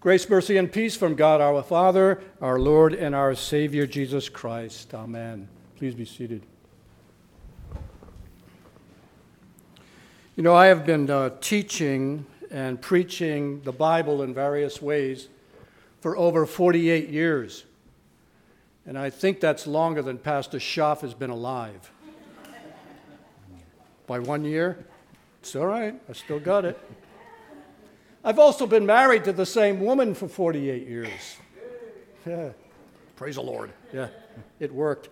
Grace, mercy, and peace from God our Father, our Lord, and our Savior Jesus Christ. Amen. Please be seated. You know, I have been uh, teaching and preaching the Bible in various ways for over 48 years. And I think that's longer than Pastor Schaff has been alive. By one year? It's all right, I still got it. I've also been married to the same woman for 48 years. Yeah. Praise the Lord. Yeah, it worked.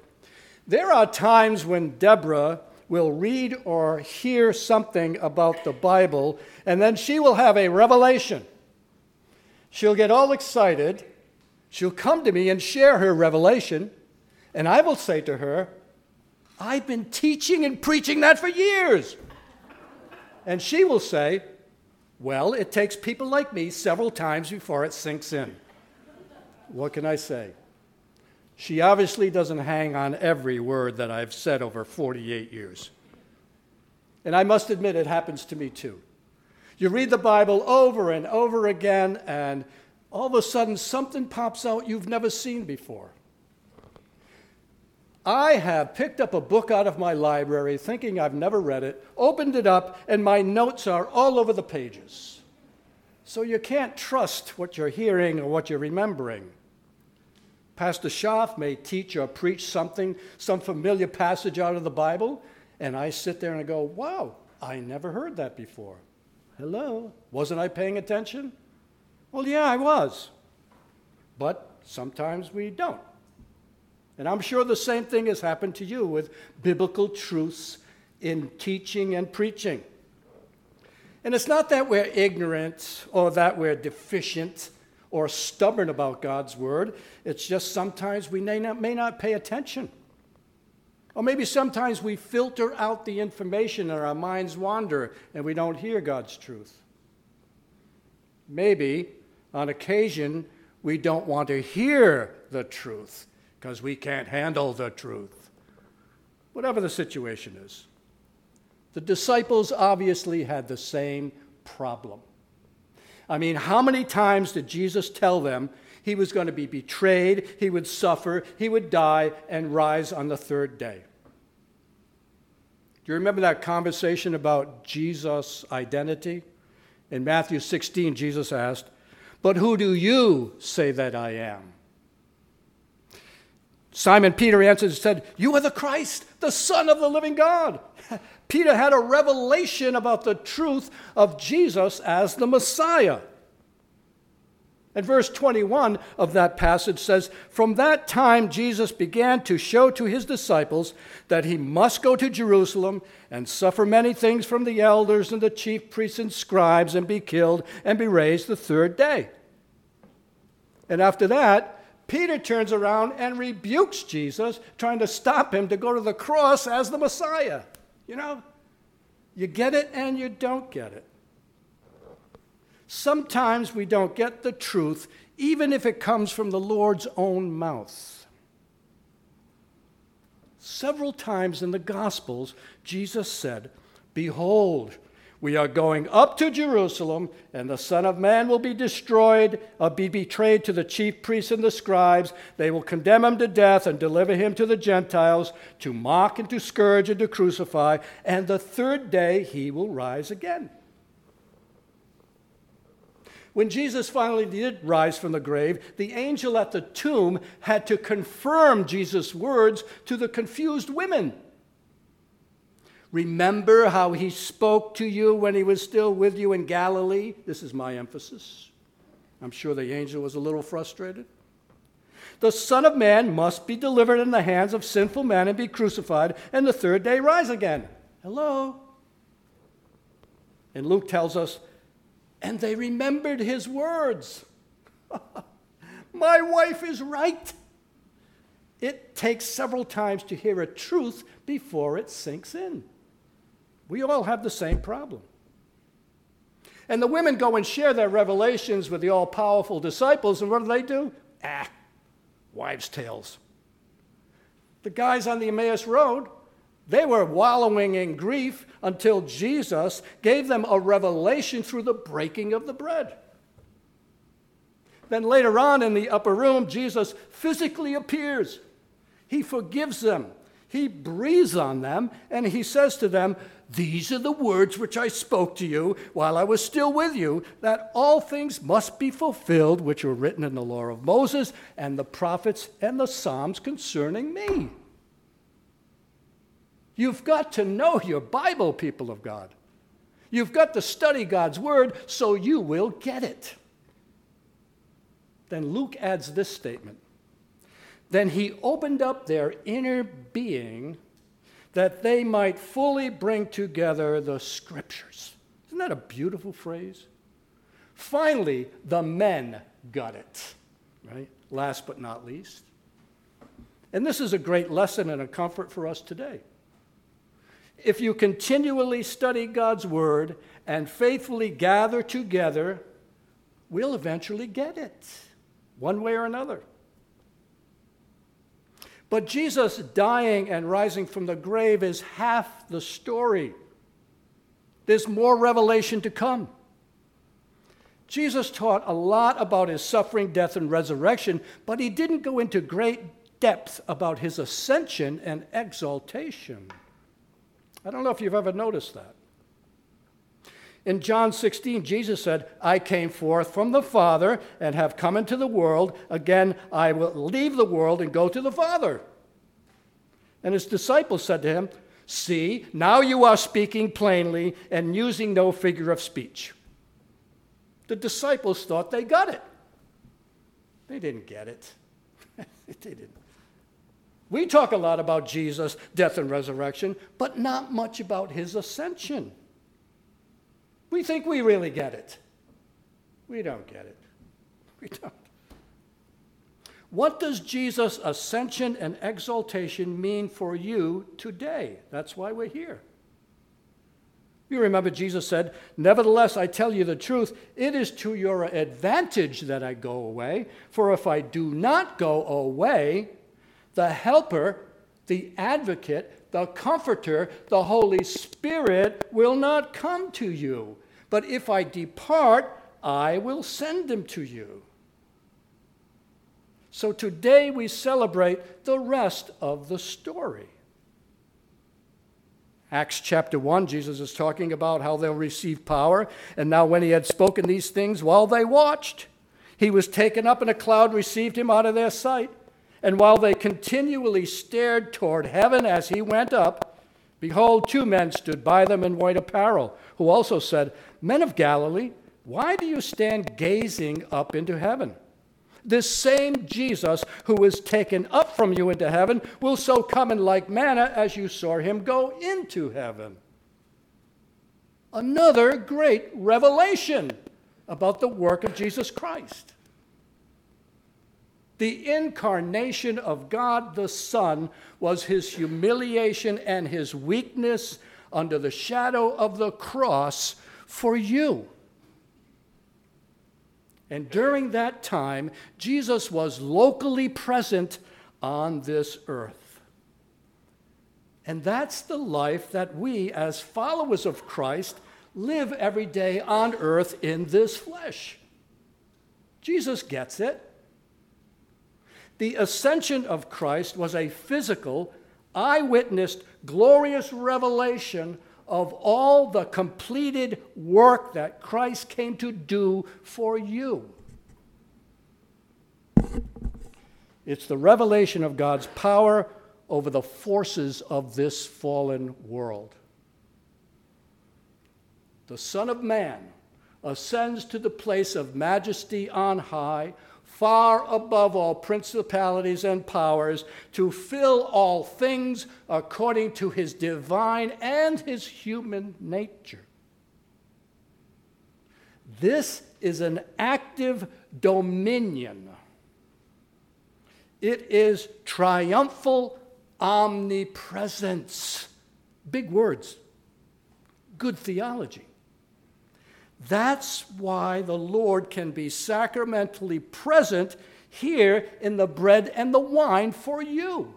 There are times when Deborah will read or hear something about the Bible, and then she will have a revelation. She'll get all excited. She'll come to me and share her revelation, and I will say to her, I've been teaching and preaching that for years. And she will say, Well, it takes people like me several times before it sinks in. What can I say? She obviously doesn't hang on every word that I've said over 48 years. And I must admit, it happens to me too. You read the Bible over and over again, and all of a sudden something pops out you've never seen before. I have picked up a book out of my library thinking I've never read it, opened it up, and my notes are all over the pages. So you can't trust what you're hearing or what you're remembering. Pastor Schaff may teach or preach something, some familiar passage out of the Bible, and I sit there and I go, wow, I never heard that before. Hello? Wasn't I paying attention? Well, yeah, I was. But sometimes we don't. And I'm sure the same thing has happened to you with biblical truths in teaching and preaching. And it's not that we're ignorant or that we're deficient or stubborn about God's word. It's just sometimes we may not, may not pay attention. Or maybe sometimes we filter out the information and our minds wander and we don't hear God's truth. Maybe on occasion we don't want to hear the truth because we can't handle the truth. Whatever the situation is. The disciples obviously had the same problem. I mean, how many times did Jesus tell them he was going to be betrayed, he would suffer, he would die, and rise on the third day? Do you remember that conversation about Jesus' identity? In Matthew 16, Jesus asked, But who do you say that I am? Simon Peter answered and said, You are the Christ, the Son of the living God. Peter had a revelation about the truth of Jesus as the Messiah. And verse 21 of that passage says, From that time Jesus began to show to his disciples that he must go to Jerusalem and suffer many things from the elders and the chief priests and scribes and be killed and be raised the third day. And after that, Peter turns around and rebukes Jesus, trying to stop him to go to the cross as the Messiah. You know, you get it and you don't get it. Sometimes we don't get the truth, even if it comes from the Lord's own mouth. Several times in the Gospels, Jesus said, Behold, we are going up to Jerusalem, and the Son of Man will be destroyed, uh, be betrayed to the chief priests and the scribes. They will condemn him to death and deliver him to the Gentiles to mock and to scourge and to crucify, and the third day he will rise again. When Jesus finally did rise from the grave, the angel at the tomb had to confirm Jesus' words to the confused women. Remember how he spoke to you when he was still with you in Galilee? This is my emphasis. I'm sure the angel was a little frustrated. The Son of Man must be delivered in the hands of sinful men and be crucified, and the third day rise again. Hello? And Luke tells us, and they remembered his words. my wife is right. It takes several times to hear a truth before it sinks in. We all have the same problem. And the women go and share their revelations with the all powerful disciples, and what do they do? Ah, wives' tales. The guys on the Emmaus Road, they were wallowing in grief until Jesus gave them a revelation through the breaking of the bread. Then later on in the upper room, Jesus physically appears. He forgives them. He breathes on them and he says to them, These are the words which I spoke to you while I was still with you, that all things must be fulfilled which were written in the law of Moses and the prophets and the Psalms concerning me. You've got to know your Bible, people of God. You've got to study God's Word so you will get it. Then Luke adds this statement Then he opened up their inner being that they might fully bring together the Scriptures. Isn't that a beautiful phrase? Finally, the men got it, right? Last but not least. And this is a great lesson and a comfort for us today. If you continually study God's Word and faithfully gather together, we'll eventually get it, one way or another. But Jesus dying and rising from the grave is half the story. There's more revelation to come. Jesus taught a lot about his suffering, death, and resurrection, but he didn't go into great depth about his ascension and exaltation. I don't know if you've ever noticed that. In John 16, Jesus said, I came forth from the Father and have come into the world. Again, I will leave the world and go to the Father. And his disciples said to him, See, now you are speaking plainly and using no figure of speech. The disciples thought they got it. They didn't get it. they didn't. We talk a lot about Jesus' death and resurrection, but not much about his ascension. We think we really get it. We don't get it. We don't. What does Jesus' ascension and exaltation mean for you today? That's why we're here. You remember Jesus said, Nevertheless, I tell you the truth, it is to your advantage that I go away, for if I do not go away, the helper, the advocate, the comforter, the Holy Spirit will not come to you. But if I depart, I will send him to you. So today we celebrate the rest of the story. Acts chapter 1, Jesus is talking about how they'll receive power. And now, when he had spoken these things while they watched, he was taken up, and a cloud received him out of their sight. And while they continually stared toward heaven as he went up, behold, two men stood by them in white apparel, who also said, Men of Galilee, why do you stand gazing up into heaven? This same Jesus who was taken up from you into heaven will so come in like manner as you saw him go into heaven. Another great revelation about the work of Jesus Christ. The incarnation of God the Son was his humiliation and his weakness under the shadow of the cross for you. And during that time, Jesus was locally present on this earth. And that's the life that we, as followers of Christ, live every day on earth in this flesh. Jesus gets it. The ascension of Christ was a physical, eyewitnessed, glorious revelation of all the completed work that Christ came to do for you. It's the revelation of God's power over the forces of this fallen world. The Son of Man ascends to the place of majesty on high far above all principalities and powers, to fill all things according to his divine and his human nature. This is an active dominion. It is triumphal omnipresence. Big words. Good theology. That's why the Lord can be sacramentally present here in the bread and the wine for you.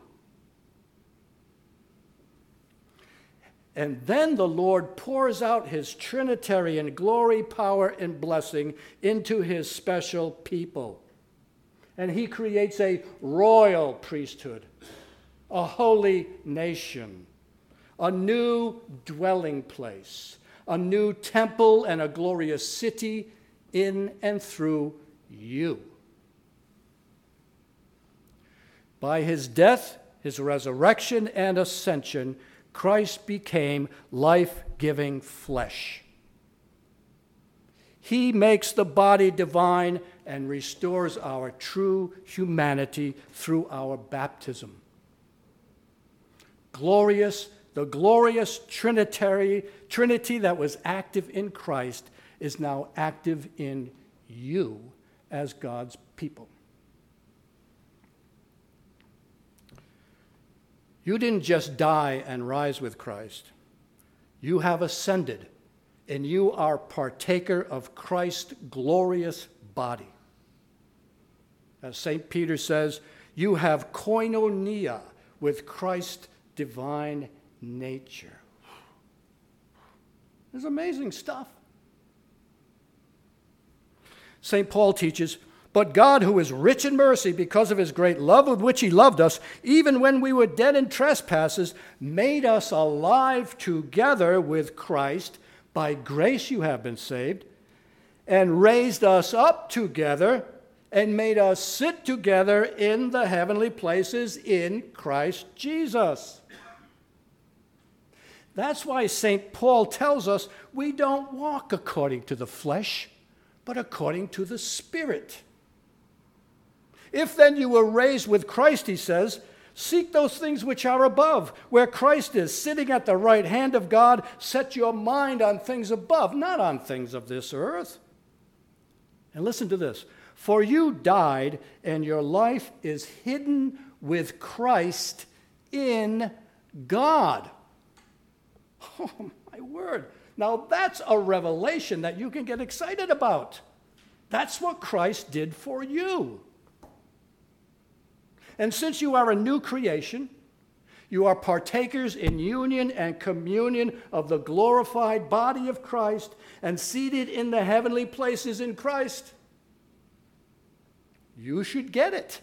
And then the Lord pours out his Trinitarian glory, power, and blessing into his special people. And he creates a royal priesthood, a holy nation, a new dwelling place, a new temple, and a glorious city in and through you. By his death, his resurrection, and ascension, Christ became life giving flesh. He makes the body divine and restores our true humanity through our baptism. Glorious, the glorious Trinitary, Trinity that was active in Christ is now active in you as God's people. You didn't just die and rise with Christ. You have ascended, and you are partaker of Christ's glorious body. As St. Peter says, you have koinonia with Christ's divine nature. It's amazing stuff. St. Paul teaches but God, who is rich in mercy because of his great love with which he loved us, even when we were dead in trespasses, made us alive together with Christ. By grace you have been saved, and raised us up together, and made us sit together in the heavenly places in Christ Jesus. That's why St. Paul tells us we don't walk according to the flesh, but according to the Spirit. If then you were raised with Christ, he says, seek those things which are above, where Christ is, sitting at the right hand of God. Set your mind on things above, not on things of this earth. And listen to this For you died, and your life is hidden with Christ in God. Oh, my word. Now, that's a revelation that you can get excited about. That's what Christ did for you. And since you are a new creation, you are partakers in union and communion of the glorified body of Christ and seated in the heavenly places in Christ. You should get it.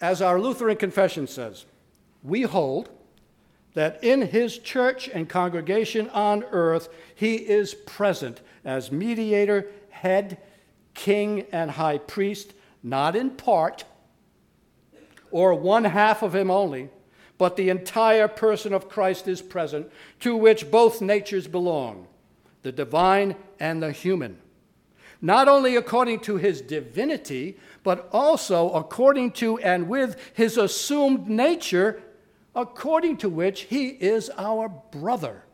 As our Lutheran confession says, we hold that in his church and congregation on earth, he is present as mediator, head, king and high priest, not in part or one half of him only, but the entire person of Christ is present, to which both natures belong, the divine and the human. Not only according to his divinity, but also according to and with his assumed nature, according to which he is our brother.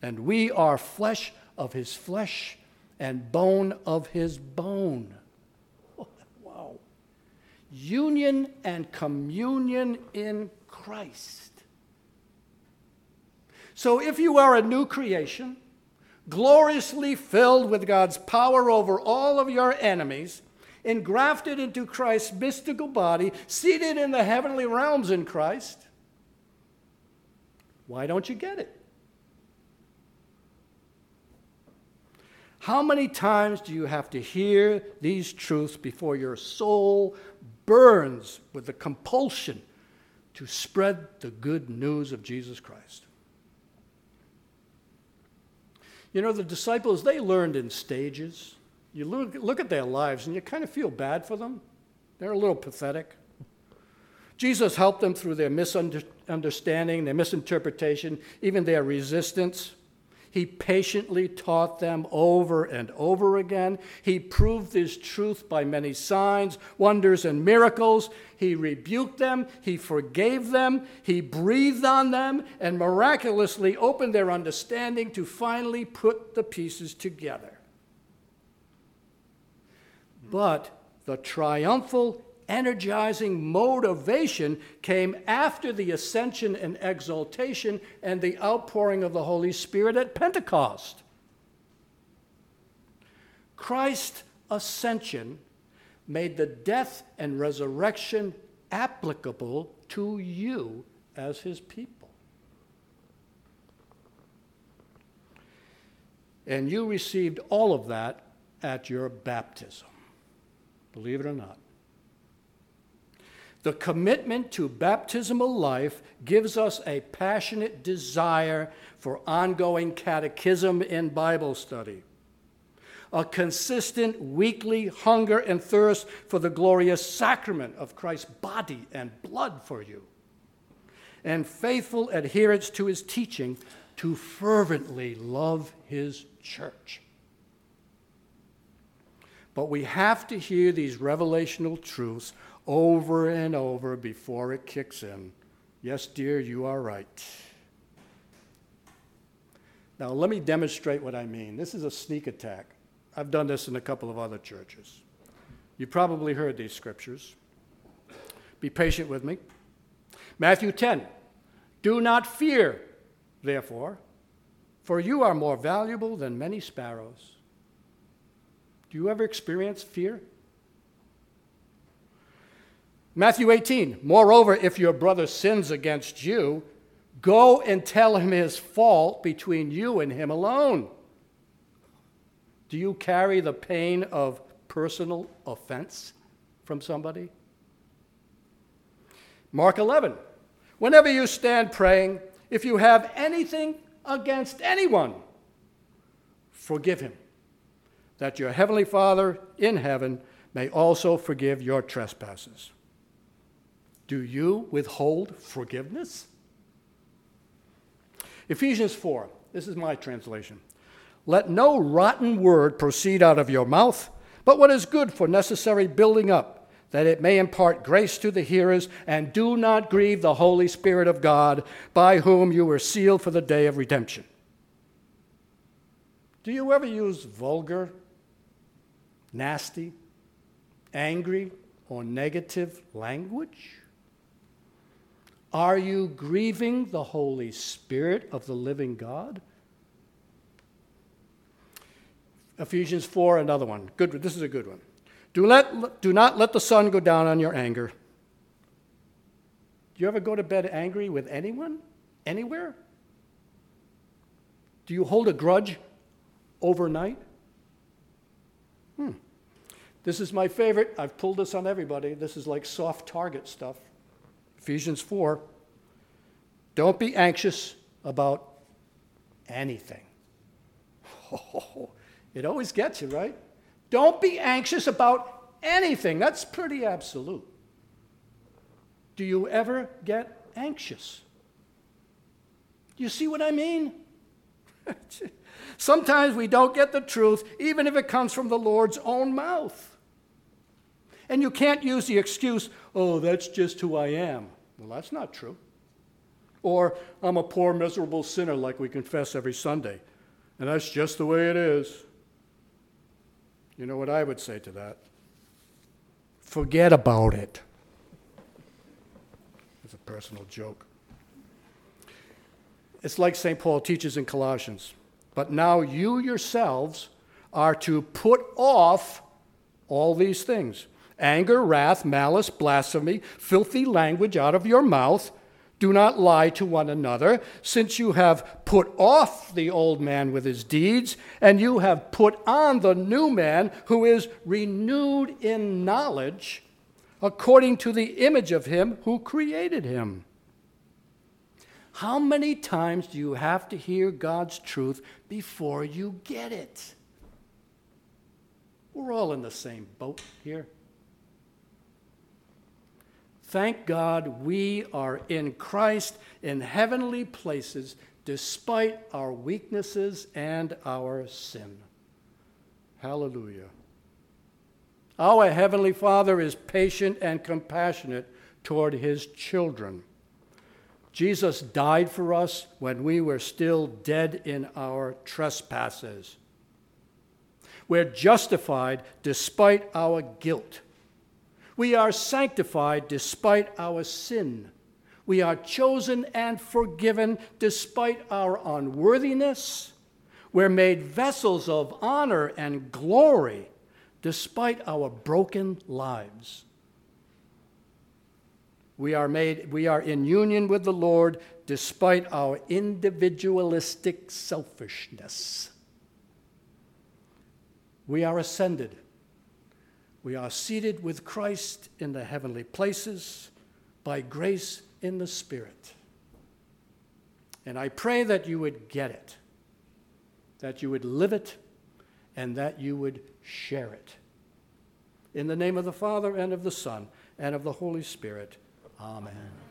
And we are flesh of his flesh and bone of his bone. Oh, wow. Union and communion in Christ. So if you are a new creation, gloriously filled with God's power over all of your enemies, engrafted into Christ's mystical body, seated in the heavenly realms in Christ, why don't you get it? How many times do you have to hear these truths before your soul burns with the compulsion to spread the good news of Jesus Christ? You know, the disciples, they learned in stages. You look, look at their lives and you kind of feel bad for them. They're a little pathetic. Jesus helped them through their misunderstanding, their misinterpretation, even their resistance. He patiently taught them over and over again. He proved his truth by many signs, wonders, and miracles. He rebuked them, he forgave them, he breathed on them, and miraculously opened their understanding to finally put the pieces together. But the triumphal energizing motivation came after the ascension and exaltation and the outpouring of the Holy Spirit at Pentecost. Christ's ascension made the death and resurrection applicable to you as his people. And you received all of that at your baptism. Believe it or not. The commitment to baptismal life gives us a passionate desire for ongoing catechism and Bible study, a consistent weekly hunger and thirst for the glorious sacrament of Christ's body and blood for you, and faithful adherence to his teaching to fervently love his church. But we have to hear these revelational truths over and over before it kicks in. Yes, dear, you are right. Now, let me demonstrate what I mean. This is a sneak attack. I've done this in a couple of other churches. You probably heard these scriptures. Be patient with me. Matthew 10 Do not fear, therefore, for you are more valuable than many sparrows. Do you ever experience fear? Matthew 18, moreover, if your brother sins against you, go and tell him his fault between you and him alone. Do you carry the pain of personal offense from somebody? Mark 11, whenever you stand praying, if you have anything against anyone, forgive him, that your heavenly Father in heaven may also forgive your trespasses. Do you withhold forgiveness? Ephesians 4, this is my translation. Let no rotten word proceed out of your mouth, but what is good for necessary building up, that it may impart grace to the hearers, and do not grieve the Holy Spirit of God, by whom you were sealed for the day of redemption. Do you ever use vulgar, nasty, angry, or negative language? Are you grieving the Holy Spirit of the living God? Ephesians 4, another one. Good, this is a good one. Do, let, do not let the sun go down on your anger. Do you ever go to bed angry with anyone? Anywhere? Do you hold a grudge overnight? This is my favorite. I've pulled this on everybody. This is like soft target stuff. Ephesians 4 Don't be anxious about anything. Oh, it always gets you, right? Don't be anxious about anything. That's pretty absolute. Do you ever get anxious? Do you see what I mean? Sometimes we don't get the truth, even if it comes from the Lord's own mouth. And you can't use the excuse, oh, that's just who I am. Well, that's not true. Or I'm a poor, miserable sinner like we confess every Sunday. And that's just the way it is. You know what I would say to that? Forget about it. It's a personal joke. It's like St. Paul teaches in Colossians. But now you yourselves are to put off all these things anger, wrath, malice, blasphemy, filthy language out of your mouth. Do not lie to one another, since you have put off the old man with his deeds, and you have put on the new man who is renewed in knowledge according to the image of him who created him. How many times do you have to hear God's truth before you get it? We're all in the same boat here. Thank God we are in Christ in heavenly places despite our weaknesses and our sin. Hallelujah. Our Heavenly Father is patient and compassionate toward His children. Jesus died for us when we were still dead in our trespasses. We're justified despite our guilt. We are sanctified despite our sin. We are chosen and forgiven despite our unworthiness. We're made vessels of honor and glory despite our broken lives. We are made, we are in union with the Lord despite our individualistic selfishness. We are ascended. We are seated with Christ in the heavenly places by grace in the Spirit. And I pray that you would get it, that you would live it, and that you would share it. In the name of the Father, and of the Son, and of the Holy Spirit. Amen.